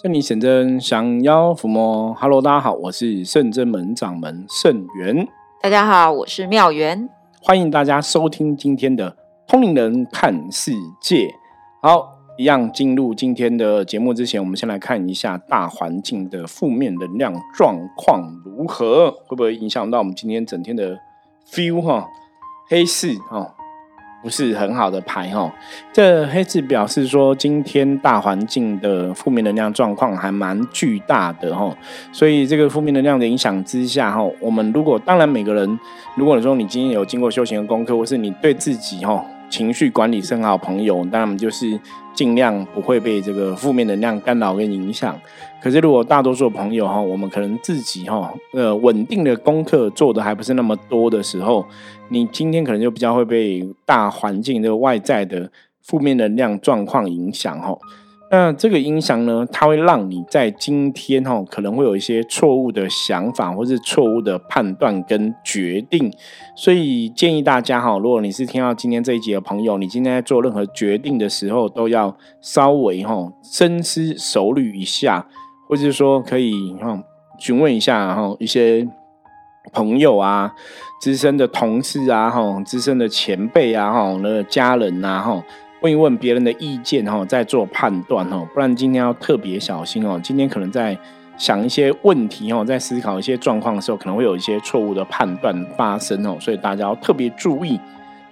圣女显真，降妖伏魔。Hello，大家好，我是圣真门掌门圣元。大家好，我是妙元。欢迎大家收听今天的《通灵人看世界》。好，一样进入今天的节目之前，我们先来看一下大环境的负面能量状况如何，会不会影响到我们今天整天的 feel 哈？黑市哈。不是很好的牌哈，这黑字表示说今天大环境的负面能量状况还蛮巨大的哈，所以这个负面能量的影响之下哈，我们如果当然每个人，如果你说你今天有经过修行的功课，或是你对自己哈。情绪管理是很好朋友，当然就是尽量不会被这个负面能量干扰跟影响。可是如果大多数朋友哈，我们可能自己哈，呃，稳定的功课做的还不是那么多的时候，你今天可能就比较会被大环境的外在的负面能量状况影响哈。那这个音响呢，它会让你在今天哈，可能会有一些错误的想法，或是错误的判断跟决定。所以建议大家哈，如果你是听到今天这一集的朋友，你今天在做任何决定的时候，都要稍微哈深思熟虑一下，或者是说可以哈询问一下哈一些朋友啊、资深的同事啊、哈资深的前辈啊、哈那家人呐、哈。问一问别人的意见哈，再做判断哈，不然今天要特别小心哦。今天可能在想一些问题哦，在思考一些状况的时候，可能会有一些错误的判断发生哦，所以大家要特别注意。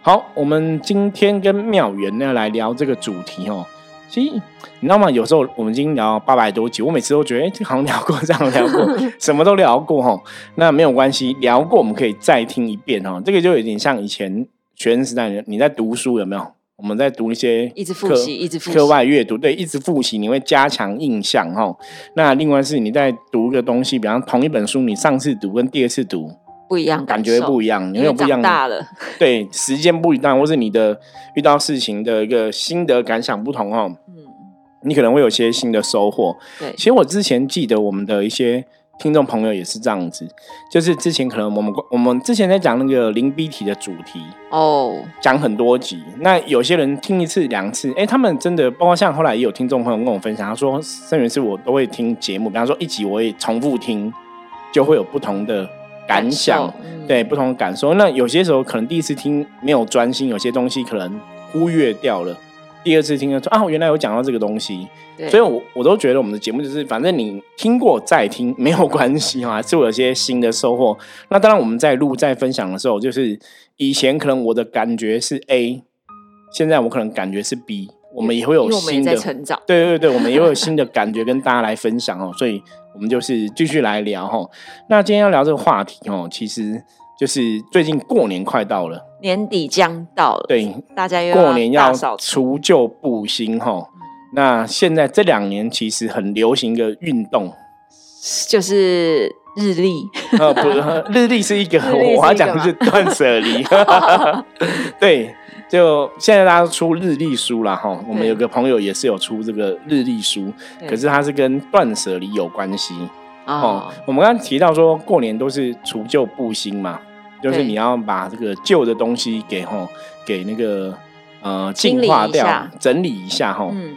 好，我们今天跟妙元呢来聊这个主题哦。其实你知道吗？有时候我们已经聊八百多集，我每次都觉得哎，这好像聊过这样聊过，什么都聊过哈。那没有关系，聊过我们可以再听一遍哈。这个就有点像以前学生时代你在读书有没有？我们在读一些一直复习，一直课外阅读，对，一直复习，你会加强印象哈。那另外是你在读一个东西，比方同一本书，你上次读跟第二次读不一样，感觉不一样，你有不一样大了，对，时间不一样，或是你的遇到事情的一个心得感想不同哦。嗯，你可能会有些新的收获。对，其实我之前记得我们的一些。听众朋友也是这样子，就是之前可能我们我们之前在讲那个零 B 体的主题哦，讲很多集，那有些人听一次两次，哎，他们真的包括像后来也有听众朋友跟我分享，他说生源是我都会听节目，比方说一集我会重复听，就会有不同的感想，对，不同的感受。那有些时候可能第一次听没有专心，有些东西可能忽略掉了。第二次听了说啊，原来有讲到这个东西，所以我我都觉得我们的节目就是，反正你听过再听没有关系哈，是我有些新的收获。那当然我们在录在分享的时候，就是以前可能我的感觉是 A，现在我可能感觉是 B，我们也会有新的成长。对对对，我们也会有新的感觉跟大家来分享哦，所以我们就是继续来聊哈。那今天要聊这个话题哦，其实。就是最近过年快到了，年底将到了，对，大家过年要除旧布新哈。那现在这两年其实很流行一个运动，就是日历。呃，不，日历是一个，我要讲的是断舍离。对，就现在大家出日历书了哈。我们有个朋友也是有出这个日历书，可是它是跟断舍离有关系。哦，我们刚刚提到说过年都是除旧布新嘛，就是你要把这个旧的东西给吼给那个呃净化掉、整理一下哈。嗯，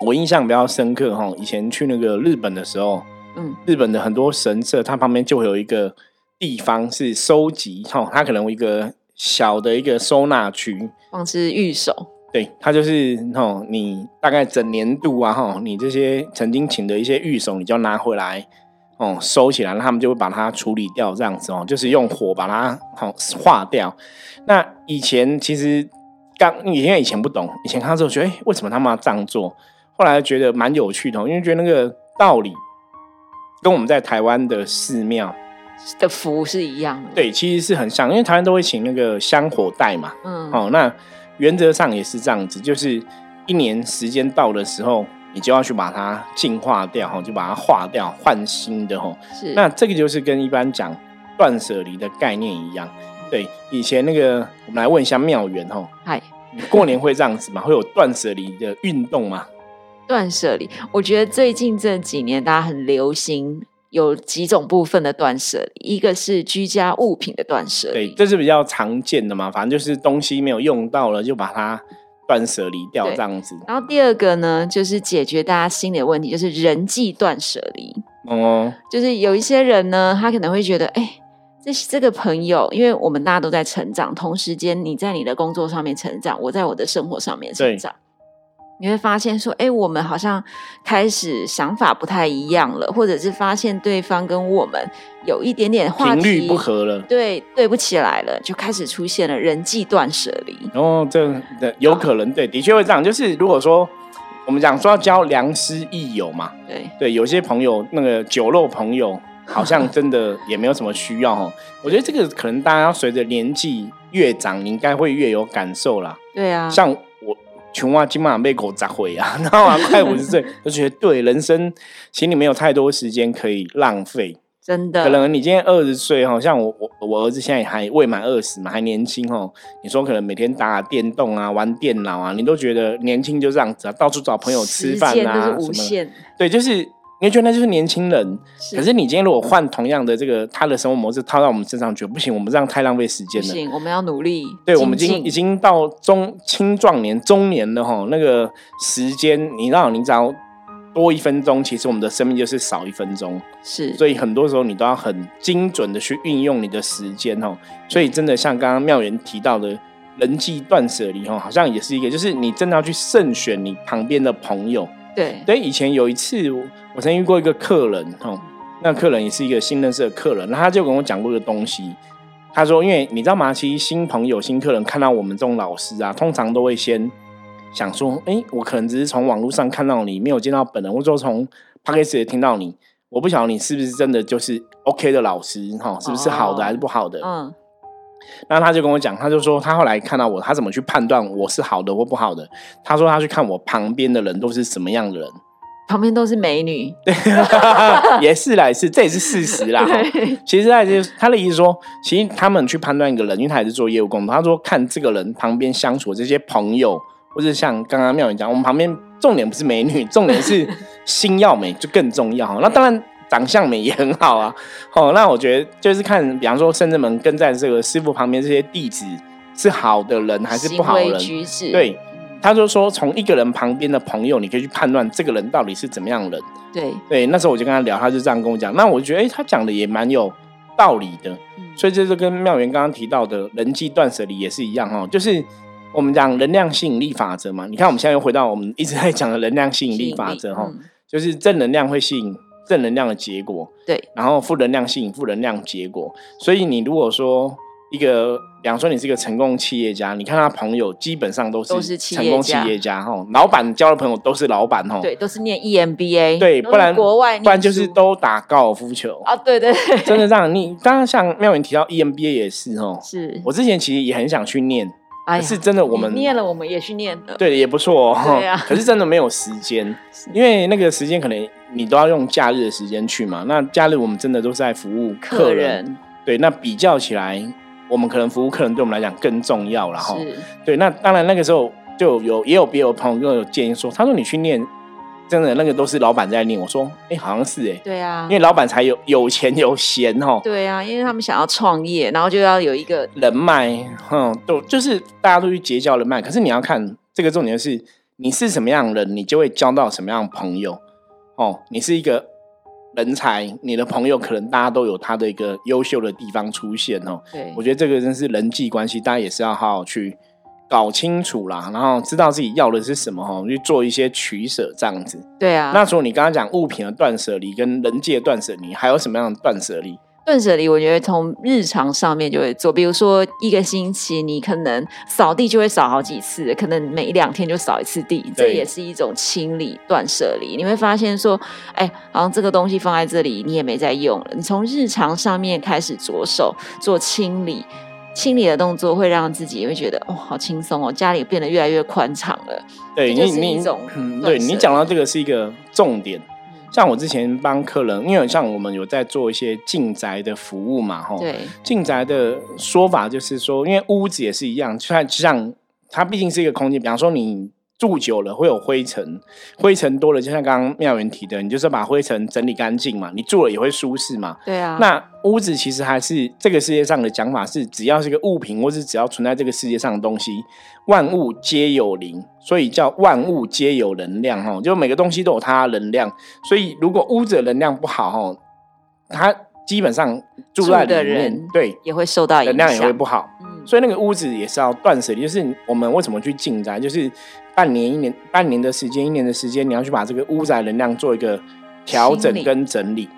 我印象比较深刻哈，以前去那个日本的时候，嗯，日本的很多神社，它旁边就会有一个地方是收集哈，它可能有一个小的一个收纳区，放置玉手。对，它就是吼，你大概整年度啊哈，你这些曾经请的一些玉手，你就拿回来。哦，收起来，那他们就会把它处理掉，这样子哦，就是用火把它好化掉。那以前其实刚，因为以前不懂，以前看到之后觉得，哎，为什么他们要这样做？后来觉得蛮有趣的，因为觉得那个道理跟我们在台湾的寺庙的符是一样的。对，其实是很像，因为台湾都会请那个香火袋嘛。嗯。哦，那原则上也是这样子，就是一年时间到的时候。你就要去把它净化掉哈，就把它化掉，换新的哈。是。那这个就是跟一般讲断舍离的概念一样。对，以前那个我们来问一下妙元哈。嗨。过年会这样子吗？会有断舍离的运动吗？断舍离，我觉得最近这几年大家很流行有几种部分的断舍离，一个是居家物品的断舍离，对，这是比较常见的嘛。反正就是东西没有用到了，就把它。断舍离掉这样子。然后第二个呢，就是解决大家心理的问题，就是人际断舍离。哦，就是有一些人呢，他可能会觉得，哎，这这个朋友，因为我们大家都在成长，同时间你在你的工作上面成长，我在我的生活上面成长，你会发现说，哎，我们好像开始想法不太一样了，或者是发现对方跟我们有一点点话题不合了。对对不起来了，就开始出现了人际断舍离。然后这的有可能对，的确会这样。就是如果说我们讲说要交良师益友嘛，对对，有些朋友那个酒肉朋友，好像真的也没有什么需要哦。我觉得这个可能大家要随着年纪越长，你应该会越有感受啦。对啊，像我琼娃金马被狗砸毁啊，然后啊快五十岁，就觉得对人生其实你没有太多时间可以浪费。真的可能你今天二十岁哈，像我我我儿子现在还未满二十嘛，还年轻哦。你说可能每天打打电动啊、玩电脑啊，你都觉得年轻就这样子啊，到处找朋友吃饭啊什么。对，就是你会觉得那就是年轻人。是可是你今天如果换同样的这个他的生活模式套到我们身上，觉得不行，我们这样太浪费时间了。不行，我们要努力。对，我们已经已经到中青壮年、中年了哈，那个时间，你让你只要多一分钟，其实我们的生命就是少一分钟。是所以很多时候你都要很精准的去运用你的时间哦。所以真的像刚刚妙元提到的人际断舍离哦，好像也是一个，就是你真的要去慎选你旁边的朋友。对对，以前有一次我我曾遇过一个客人哦，那客人也是一个新认识的客人，那他就跟我讲过一个东西。他说：“因为你知道吗？其实新朋友、新客人看到我们这种老师啊，通常都会先想说：，哎，我可能只是从网络上看到你，没有见到本人，或者说从 p o d c a s t 也听到你，我不晓得你是不是真的就是 OK 的老师，哈，是不是好的哦还是不好的？嗯，那他就跟我讲，他就说他后来看到我，他怎么去判断我是好的或不好的？他说他去看我旁边的人都是什么样的人，旁边都是美女。也是啦，也是，这也是事实啦。其实他就是他的意思说，其实他们去判断一个人，因为他也是做业务工作，他说看这个人旁边相处的这些朋友，或者像刚刚妙远讲，我们旁边重点不是美女，重点是 心要美，就更重要。那当然长相美也很好啊。哦，那我觉得就是看，比方说圣人们跟在这个师傅旁边这些弟子是好的人还是不好人，举止，对。他就说，从一个人旁边的朋友，你可以去判断这个人到底是怎么样的人。对，对，那时候我就跟他聊，他就这样跟我讲。那我觉得，哎、他讲的也蛮有道理的。嗯所以这就跟妙元刚刚提到的人际断舍离也是一样哦，就是我们讲能量吸引力法则嘛。你看，我们现在又回到我们一直在讲的能量吸引力法则哈、嗯就是正能量会吸引正能量的结果，对，然后负能量吸引负能量结果。所以你如果说一个，比方说你是一个成功企业家，你看他朋友基本上都都是成功企业家哈，老板交的朋友都是老板哈，对，都是念 E EMBA，对，不然国外，不然就是都打高尔夫球。啊，对对对，真的这样，你刚刚像妙云提到 EMBA 也是哦，是，我之前其实也很想去念，可是真的我们念了，我们也去念了，对也不错哦，对啊可是真的没有时间，因为那个时间可能你都要用假日的时间去嘛。那假日我们真的都是在服务客客人，对，那比较起来，我们可能服务客人对我们来讲更重要了哈。对，那当然那个时候就有也有别有朋友跟我有建议说，他说你去念，真的那个都是老板在念。我说，哎、好像是哎、对啊因，为老板才有有钱有闲哦。对啊，因为他们想要创业，然后就要有一个人脉，哼，都就是大家都去结交人脉。可是你要看这个重点是，你是什么样的人，你就会交到什么样的朋友。哦，你是一个人才，你的朋友可能大家都有他的一个优秀的地方出现哦。对我觉得这个真是人际关系，大家也是要好好去搞清楚啦，然后知道自己要的是什么哈，去做一些取舍这样子。对啊，那除了你刚刚讲物品的断舍离跟人际的断舍离，还有什么样的断舍离？断舍离，我觉得从日常上面就会做，比如说一个星期你可能扫地就会扫好几次，可能每两天就扫一次地，这也是一种清理断舍离。你会发现说，哎，好像这个东西放在这里你也没在用了，你从日常上面开始着手做清理。清理的动作会让自己也会觉得哦，好轻松哦，家里变得越来越宽敞了。对就是你一种嗯，对你讲到这个是一个重点。嗯像我之前帮客人，因为像我们有在做一些进宅的服务嘛，吼，对，进宅的说法就是说，因为屋子也是一样，就像就像它毕竟是一个空间，比方说你住久了会有灰尘，灰尘多了，就像刚刚妙云提的，你就是把灰尘整理干净嘛，你住了也会舒适嘛。对啊，那屋子其实还是这个世界上的讲法是，只要是个物品，或是只要存在这个世界上的东西，万物皆有灵，所以叫万物皆有能量哈。就每个东西都有它的能量，所以如果屋子的能量不好哈，它基本上住在里面，对，也会受到影响，能量也会不好。嗯，所以那个屋子也是要断舍离，就是我们为什么去进宅，就是半年、一年、半年的时间、一年的时间，你要去把这个屋宅能量做一个调整跟整理。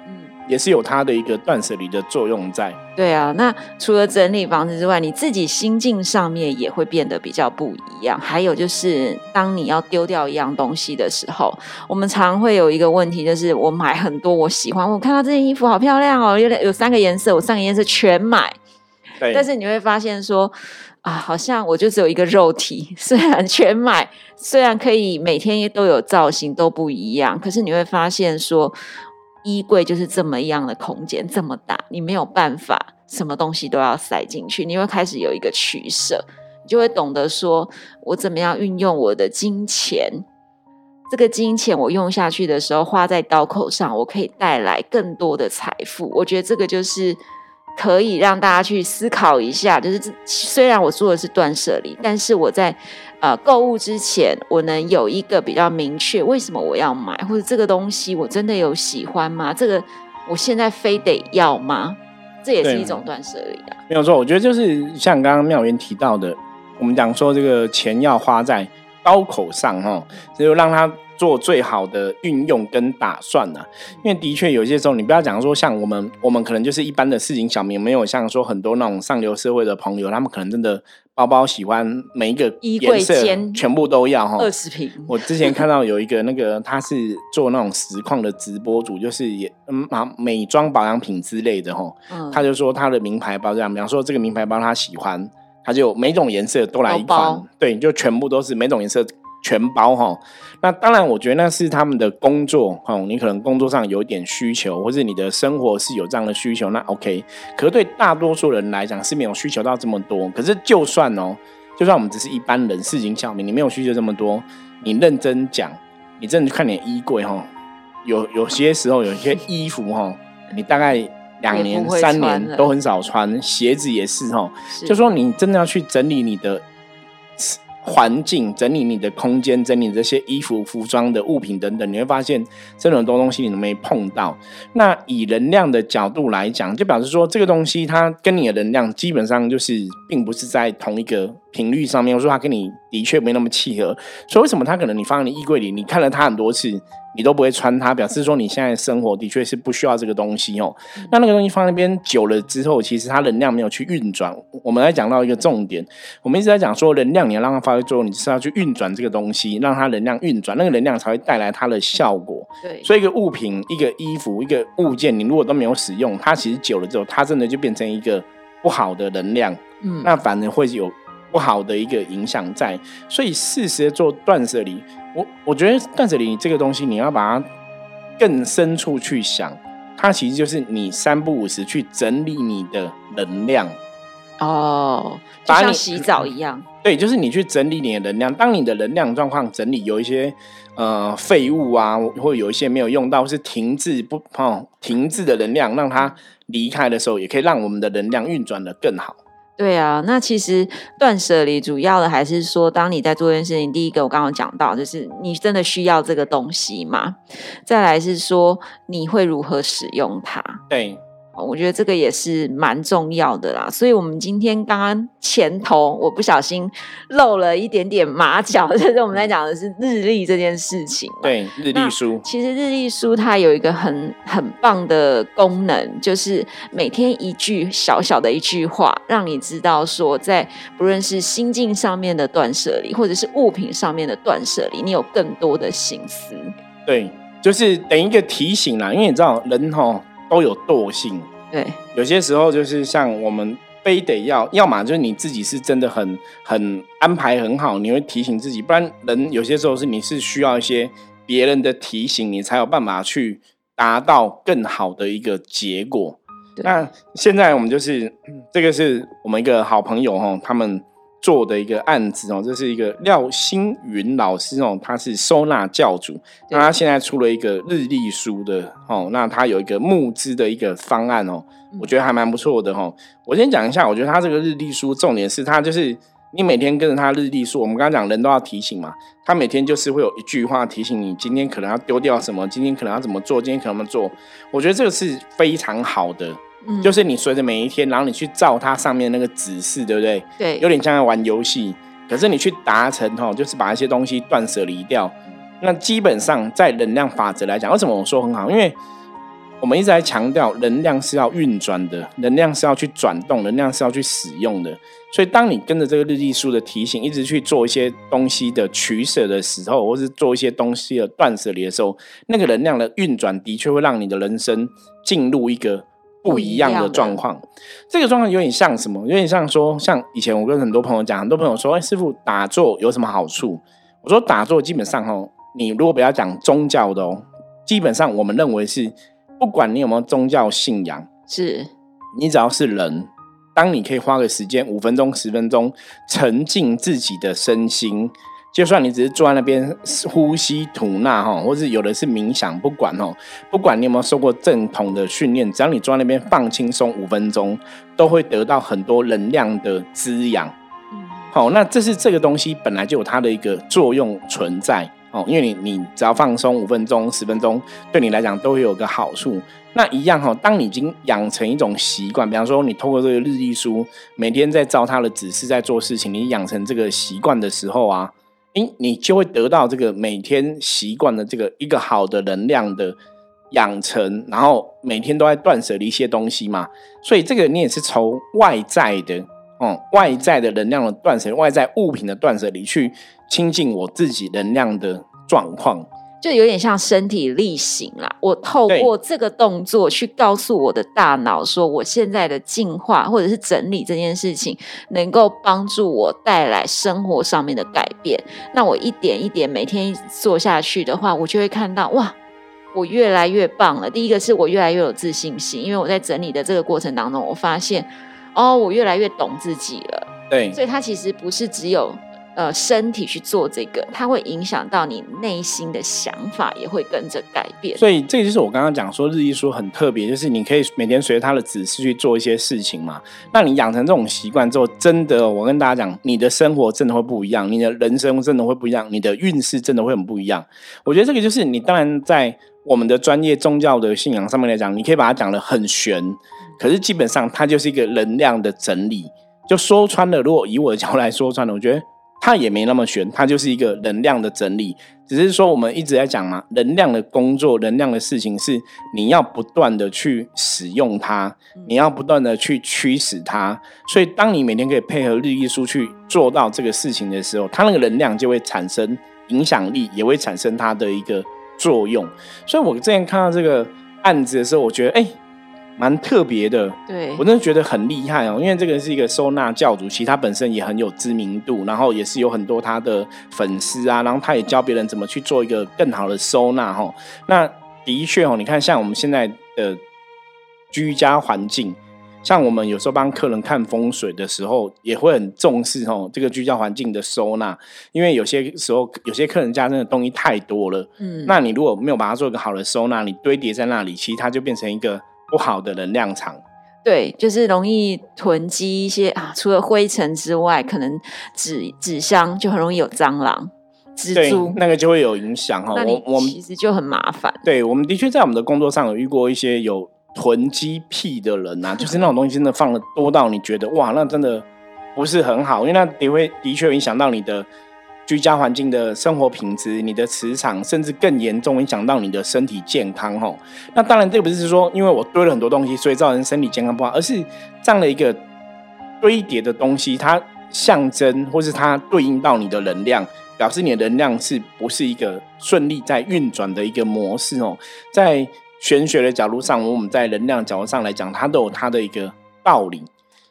也是有它的一个断舍离的作用在。对啊，那除了整理房子之外，你自己心境上面也会变得比较不一样。还有就是，当你要丢掉一样东西的时候，我们常会有一个问题，就是我买很多我喜欢，我看到这件衣服好漂亮哦，有有三个颜色，我三个颜色全买。对。但是你会发现说，啊，好像我就只有一个肉体，虽然全买，虽然可以每天都有造型都不一样，可是你会发现说。衣柜就是这么样的空间，这么大，你没有办法什么东西都要塞进去，你会开始有一个取舍，你就会懂得说，我怎么样运用我的金钱，这个金钱我用下去的时候，花在刀口上，我可以带来更多的财富。我觉得这个就是可以让大家去思考一下，就是虽然我做的是断舍离，但是我在。呃，购物之前我能有一个比较明确，为什么我要买，或者这个东西我真的有喜欢吗？这个我现在非得要吗？这也是一种断舍离啊。没有错，我觉得就是像刚刚妙元提到的，我们讲说这个钱要花在刀口上哈，就让他。做最好的运用跟打算呢？因为的确有些时候，你不要讲说像我们，我们可能就是一般的市井小民，没有像说很多那种上流社会的朋友，他们可能真的包包喜欢每一个颜色全部都要哈。二十平。我之前看到有一个那个他是做那种实况的直播主，就是也嗯啊美妆保养品之类的哈。嗯。他就说他的名牌包这样，比方说这个名牌包他喜欢，他就每种颜色都来一款，对，就全部都是每种颜色。全包哈，那当然，我觉得那是他们的工作哈。你可能工作上有点需求，或者你的生活是有这样的需求，那 OK。可是对大多数人来讲是没有需求到这么多。可是就算哦，就算我们只是一般人，市井小民，你没有需求这么多，你认真讲，你真的去看你的衣柜哈，有有些时候有一些衣服哈，你大概两年三年都很少穿，鞋子也是哦。就说你真的要去整理你的。环境整理你的空间，整理这些衣服、服装的物品等等，你会发现，真的很多东西你都没碰到。那以能量的角度来讲，就表示说这个东西它跟你的能量基本上就是并不是在同一个频率上面。我说它跟你的确没那么契合，所以为什么它可能你放在你衣柜里，你看了它很多次。你都不会穿它，表示说你现在生活的确是不需要这个东西哦。那那个东西放那边久了之后，其实它能量没有去运转。我们来讲到一个重点，我们一直在讲说能量，你要让它发挥作用，你是要去运转这个东西，让它能量运转，那个能量才会带来它的效果。对，所以一个物品、一个衣服、一个物件，你如果都没有使用，它其实久了之后，它真的就变成一个不好的能量。嗯，那反而会有不好的一个影响在。所以适时的做断舍离。我我觉得断舍离这个东西，你要把它更深处去想，它其实就是你三不五时去整理你的能量哦，就像洗澡一样。对，就是你去整理你的能量。当你的能量状况整理有一些呃废物啊，或有一些没有用到是停滞不哦停滞的能量，让它离开的时候，也可以让我们的能量运转的更好。对啊，那其实断舍离主要的还是说，当你在做一件事情，第一个我刚刚讲到，就是你真的需要这个东西吗？再来是说，你会如何使用它？对。我觉得这个也是蛮重要的啦，所以我们今天刚刚前头我不小心露了一点点马脚，就是我们在讲的是日历这件事情。对，日历书。其实日历书它有一个很很棒的功能，就是每天一句小小的一句话，让你知道说，在不论是心境上面的断舍离，或者是物品上面的断舍离，你有更多的心思。对，就是等一个提醒啦，因为你知道人哈。都有惰性，对，有些时候就是像我们非得要，要么就是你自己是真的很很安排很好，你会提醒自己，不然人有些时候是你是需要一些别人的提醒，你才有办法去达到更好的一个结果。那现在我们就是这个是我们一个好朋友哈，他们做的一个案子哦，这是一个廖星云老师哦，他是收纳教主，那他现在出了一个日历书的哦，那他有一个募资的一个方案哦，我觉得还蛮不错的哦。我先讲一下，我觉得他这个日历书重点是他就是你每天跟着他日历书，我们刚刚讲人都要提醒嘛，他每天就是会有一句话提醒你今天可能要丢掉什么，今天可能要怎么做，今天可能怎么做，我觉得这个是非常好的。就是你随着每一天，然后你去照它上面那个指示，对不对？对，有点像在玩游戏。可是你去达成哈，就是把一些东西断舍离掉。那基本上在能量法则来讲，为什么我说很好？因为我们一直在强调，能量是要运转的，能量是要去转动，能量是要去使用的。所以当你跟着这个日历书的提醒，一直去做一些东西的取舍的时候，或是做一些东西的断舍离的时候，那个能量的运转的确会让你的人生进入一个。不一样的状况，这个状况有点像什么？有点像说，像以前我跟很多朋友讲，很多朋友说：“哎，师傅打坐有什么好处？”我说：“打坐基本上哦，你如果不要讲宗教的哦，基本上我们认为是，不管你有没有宗教信仰，是你只要是人，当你可以花个时间五分钟、十分钟，沉浸自己的身心。”就算你只是坐在那边呼吸吐纳哈，或是有的是冥想，不管哦，不管你有没有受过正统的训练，只要你坐在那边放轻松五分钟，都会得到很多能量的滋养。好，那这是这个东西本来就有它的一个作用存在哦，因为你你只要放松五分钟、十分钟，对你来讲都会有个好处。那一样哈，当你已经养成一种习惯，比方说你透过这个日历书，每天在照他的指示在做事情，你养成这个习惯的时候啊。哎，你就会得到这个每天习惯的这个一个好的能量的养成，然后每天都在断舍离一些东西嘛，所以这个你也是从外在的，哦，外在的能量的断舍离，外在物品的断舍离去亲近我自己能量的状况。就有点像身体力行啦，我透过这个动作去告诉我的大脑说，我现在的进化或者是整理这件事情，能够帮助我带来生活上面的改变。那我一点一点每天做下去的话，我就会看到哇，我越来越棒了。第一个是我越来越有自信心，因为我在整理的这个过程当中，我发现哦，我越来越懂自己了。对，所以它其实不是只有。呃，身体去做这个，它会影响到你内心的想法，也会跟着改变。所以，这个就是我刚刚讲说日一说很特别，就是你可以每天随着他的指示去做一些事情嘛。那你养成这种习惯之后，真的，我跟大家讲，你的生活真的会不一样，你的人生真的会不一样，你的运势真的会很不一样。我觉得这个就是你当然在我们的专业宗教的信仰上面来讲，你可以把它讲的很玄，可是基本上它就是一个能量的整理。就说穿了，如果以我的角度来说穿了，我觉得。它也没那么玄，它就是一个能量的整理。只是说我们一直在讲嘛，能量的工作、能量的事情是你要不断的去使用它，你要不断的去驱使它。所以，当你每天可以配合日历书去做到这个事情的时候，它那个能量就会产生影响力，也会产生它的一个作用。所以我之前看到这个案子的时候，我觉得，哎。蛮特别的，对我真的觉得很厉害哦，因为这个是一个收纳教主，其实他本身也很有知名度，然后也是有很多他的粉丝啊，然后他也教别人怎么去做一个更好的收纳哈。那的确哦，你看像我们现在的居家环境，像我们有时候帮客人看风水的时候，也会很重视哦这个居家环境的收纳，因为有些时候有些客人家真的东西太多了，嗯，那你如果没有把它做一个好的收纳，你堆叠在那里，其实它就变成一个。不好的能量场，对，就是容易囤积一些啊。除了灰尘之外，可能纸纸箱就很容易有蟑螂、蜘蛛，那个就会有影响哈。我我们其实就很麻烦。对，我们的确在我们的工作上有遇过一些有囤积癖的人啊，就是那种东西真的放的多到你觉得哇，那真的不是很好，因为那的会的确影响到你的。居家环境的生活品质，你的磁场，甚至更严重影响到你的身体健康。哦，那当然，这个不是说因为我堆了很多东西，所以造成身体健康不好，而是这样的一个堆叠的东西，它象征或是它对应到你的能量，表示你的能量是不是一个顺利在运转的一个模式哦？在玄学的角度上，我们在能量角度上来讲，它都有它的一个道理。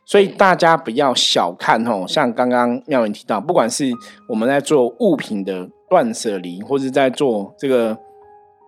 所以大家不要小看哦，像刚刚妙文提到，不管是我们在做物品的断舍离，或者在做这个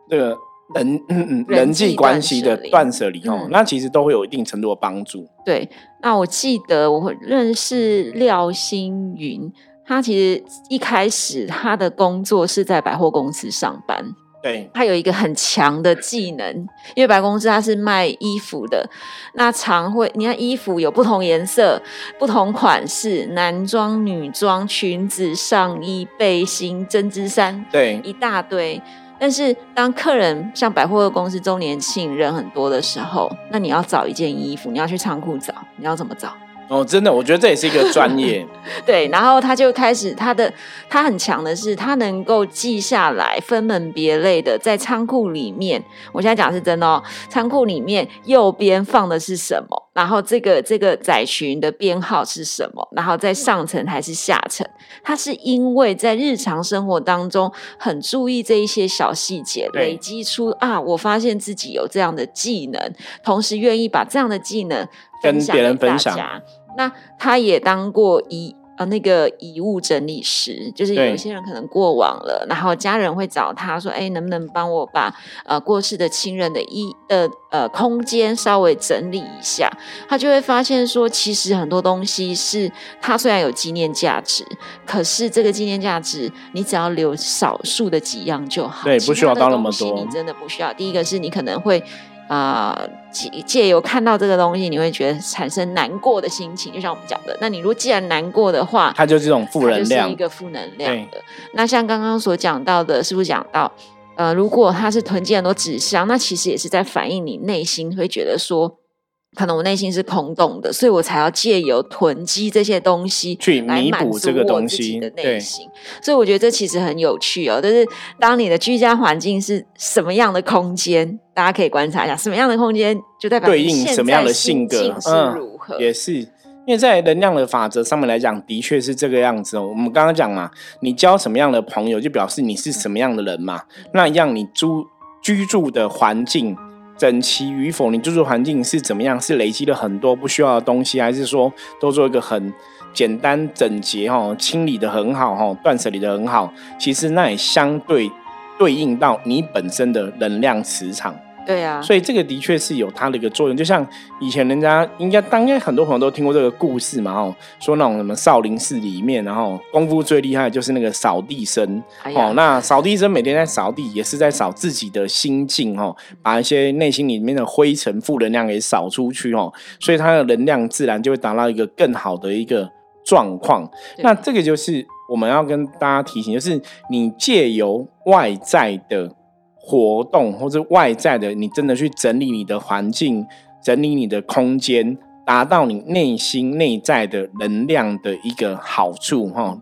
这个人人人际际关系的断断舍离哦嗯，那其实都会有一定程度的帮助。对，那我记得我认识廖星云，他其实一开始他的工作是在百货公司上班，对，他有一个很强的技能，因为白公司它是卖衣服的，那常会你看衣服有不同颜色、不同款式，男装、女装、裙子、上衣、背心、针织衫，对，一大堆。但是当客人像百货公司周年庆人很多的时候，那你要找一件衣服，你要去仓库找，你要怎么找？哦，真的，我觉得这也是一个专业。对，然后他就开始他的他很强的是，他能够记下来，分门别类的在仓库里面。我现在讲是真的哦，仓库里面右边放的是什么，然后这个这个仔群的编号是什么，然后在上层还是下层。他是因为在日常生活当中很注意这一些小细节，累积出啊，我发现自己有这样的技能，同时愿意把这样的技能跟别人分享。那他也当过遗呃那个遗物整理师，就是有一些人可能过往了，然后家人会找他说：“哎，能不能帮我把呃过世的亲人的衣呃呃空间稍微整理一下？”他就会发现说，其实很多东西是它虽然有纪念价值，可是这个纪念价值你只要留少数的几样就好，对不需要到那么多你真的不需要。第一个是你可能会。啊，借借由看到这个东西，你会觉得产生难过的心情，就像我们讲的。那你如果既然难过的话，它就是这种负能量是一。个负能量的。那像刚刚所讲到的，是不是讲到，呃，如果它是囤积很多纸箱，那其实也是在反映你内心会觉得说，可能我内心是空洞的，所以我才要借由囤积这些东西去弥补这个东西的内心。所以我觉得这其实很有趣哦。就是当你的居家环境是什么样的空间，大家可以观察一下，什么样的空间就代表对应什么样的性格是嗯如何。也是，因为在能量的法则上面来讲，的确是这个样子哦。我们刚刚讲嘛，你交什么样的朋友，就表示你是什么样的人嘛。那一样，你住居住的环境整齐与否，你居住环境是怎么样？是累积了很多不需要的东西，还是说都做一个很简单整洁哈，清理的很好哈，断舍离的很好？其实那也相对对应到你本身的能量磁场。对啊，所以这个的确是有它的一个作用，就像以前人家应该当然很多朋友都听过这个故事嘛，哦，说那种什么少林寺里面，然后功夫最厉害的就是那个扫地僧，哎哦，那扫地僧每天在扫地，也是在扫自己的心境，哦，把一些内心里面的灰尘、负能量给扫出去，哦，所以他的能量自然就会达到一个更好的一个状况。那这个就是我们要跟大家提醒，就是你借由外在的活动或者外在的，你真的去整理你的环境，整理你的空间，达到你内心内在的能量的一个好处哈。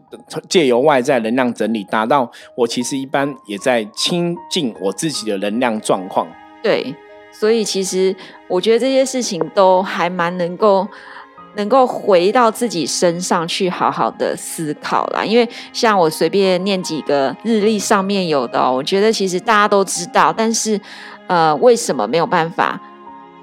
借由外在能量整理，达到我其实一般也在亲近我自己的能量状况。对，所以其实我觉得这些事情都还蛮能够。能够回到自己身上去好好的思考啦，因为像我随便念几个日历上面有的、哦，我觉得其实大家都知道，但是呃，为什么没有办法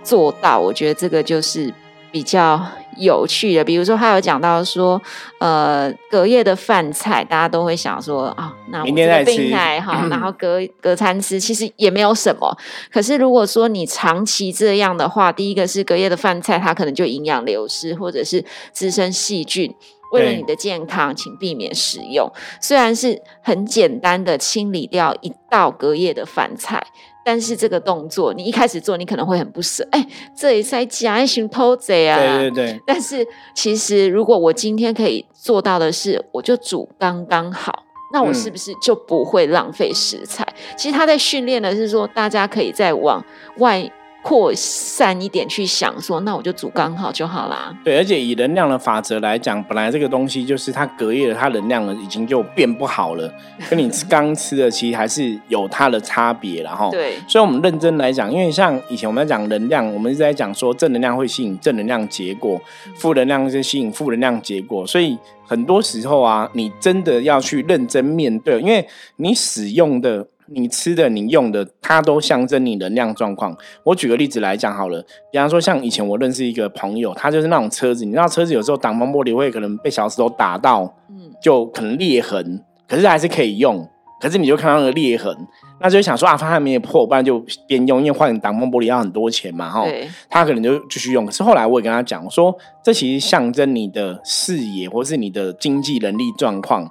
做到？我觉得这个就是比较有趣的。比如说，他有讲到说，呃，隔夜的饭菜，大家都会想说啊、那我明天这个再吃病来哈，然后隔隔餐吃，其实也没有什么。可是如果说你长期这样的话，第一个是隔夜的饭菜，它可能就营养流失，或者是滋生细菌。为了你的健康，请避免食用。虽然是很简单的清理掉一道隔夜的饭菜，但是这个动作你一开始做，你可能会很不舍。哎，这里在加一群偷贼啊！对对对，但是其实，如果我今天可以做到的是，我就煮刚刚好，那我是嗯不是就不会浪费食材？其实他在训练的是说，大家可以再往外扩散一点去想，说那我就煮刚好就好啦。对，而且以能量的法则来讲，本来这个东西就是它隔夜了，它能量已经就变不好了，跟你吃刚吃的其实还是有它的差别然后。对，所以，我们认真来讲，因为像以前我们在讲能量，我们一直在讲说正能量会吸引正能量结果，负能量是吸引负能量结果。所以很多时候啊，你真的要去认真面对，因为你使用的、你吃的、你用的，它都象征你能量状况。我举个例子来讲好了，比方说像以前我认识一个朋友，他就是那种车子，你知道车子有时候挡风玻璃会可能被小石头打到，嗯，就可能裂痕，可是还是可以用。可是你就看到那个裂痕，那就想说啊，它还没有破，不然就边用，因为换挡风玻璃要很多钱嘛，哈。他可能就继续用。可是后来我也跟他讲说，这其实象征你的视野或是你的经济能力状况。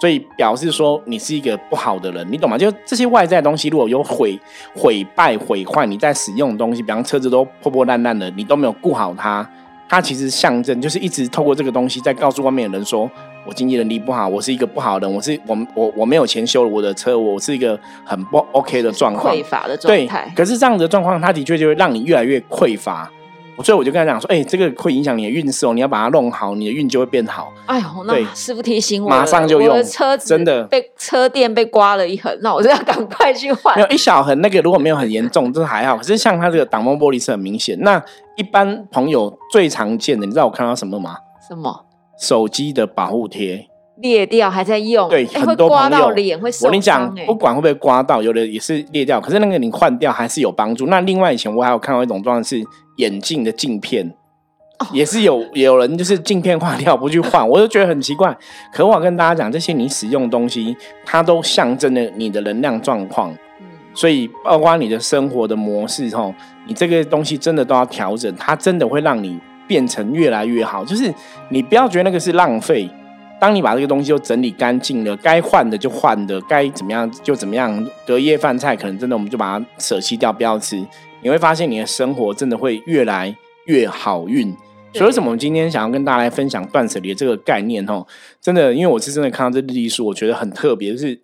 所以表示说你是一个不好的人，你懂吗？就这些外在东西，如果有毁毁败毁坏，你在使用的东西，比方车子都破破烂烂的，你都没有顾好它，它其实象征就是一直透过这个东西在告诉外面的人说，我经济能力不好，我是一个不好的人，我是我我我没有钱修了我的车，我是一个很不 OK 的状况，匮乏的状态。可是这样的状况，它的确就会让你越来越匮乏。所以我就跟他讲说，哎，这个会影响你的运势哦，你要把它弄好，你的运就会变好。哎呦，那师傅提醒我，马上就用。车子真的被车垫被刮了一痕，那我就要赶快去换。没有一小痕，那个如果没有很严重，这还好。可是像它这个挡风玻璃是很明显。那一般朋友最常见的，你知道我看到什么吗？什么？手机的保护贴裂掉还在用？对，很多朋友脸会我跟你讲，不管会不会刮到，有的也是裂掉，可是那个你换掉还是有帮助。那另外以前我还有看到一种状况是眼镜的镜片。也是有 有人就是镜片坏掉不去换，我就觉得很奇怪。可我跟大家讲，这些你使用东西，它都象征了你的能量状况。所以包括你的生活的模式，吼，你这个东西真的都要调整，它真的会让你变成越来越好。就是你不要觉得那个是浪费，当你把这个东西都整理干净了，该换的就换的，该怎么样就怎么样。隔夜饭菜可能真的我们就把它舍弃掉，不要吃。你会发现你的生活真的会越来越好运。所以，为什么我们今天想要跟大家来分享断舍离这个概念？哦，真的，因为我是真的看到这日历书，我觉得很特别，就是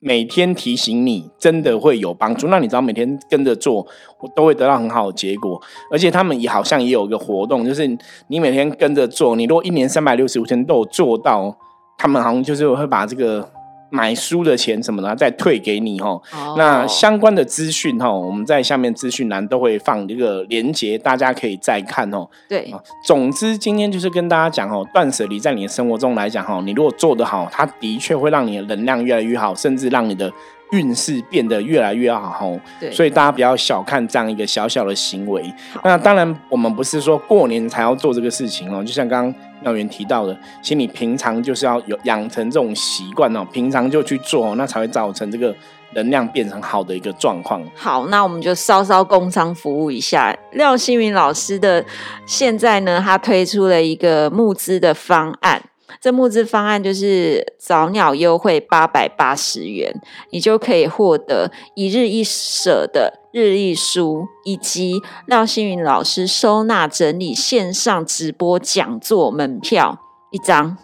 每天提醒你，真的会有帮助。那你知道，每天跟着做，我都会得到很好的结果。而且他们也好像也有一个活动，就是你每天跟着做，你如果一年三百六十五天都有做到，他们好像就是会把这个。买书的钱什么的再退给你哦，那相关的资讯哈，我们在下面资讯栏都会放一个连接，大家可以再看哦。对，总之今天就是跟大家讲哦，断舍离在你的生活中来讲哈，你如果做得好，它的确会让你的能量越来越好，甚至让你的。运势变得越来越好，对，所以大家不要小看这样一个小小的行为。那当然，我们不是说过年才要做这个事情哦。就像刚刚廖元提到的，其实你平常就是要有养成这种习惯哦，平常就去做，那才会造成这个能量变成好的一个状况。好，那我们就稍稍工商服务一下廖新云老师的。现在呢，他推出了一个募资的方案。这募资方案就是早鸟优惠八百八十元，你就可以获得一日一舍的日历书，以及廖星云老师收纳整理线上直播讲座门票一张。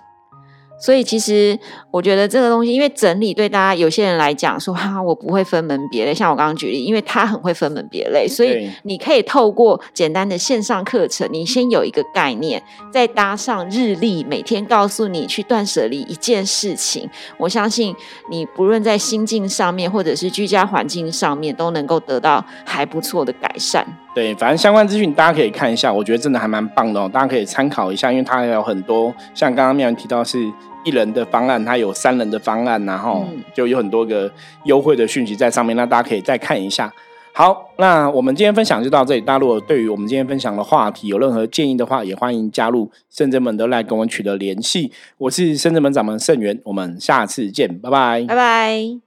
所以其实我觉得这个东西，因为整理对大家有些人来讲说哈，我不会分门别类。像我刚刚举例，因为他很会分门别类，所以你可以透过简单的线上课程，你先有一个概念，再搭上日历，每天告诉你去断舍离一件事情。我相信你不论在心境上面，或者是居家环境上面，都能够得到还不错的改善。对，反正相关资讯大家可以看一下，我觉得真的还蛮棒的哦，大家可以参考一下，因为它还有很多像刚刚妙人提到是。一人的方案，它有三人的方案，然后就有很多个优惠的讯息在上面，那大家可以再看一下。好，那我们今天分享就到这里。大家如果对于我们今天分享的话题有任何建议的话，也欢迎加入深圳门的来跟我们取得联系。我是深圳门掌门盛元，我们下次见，拜拜，拜拜。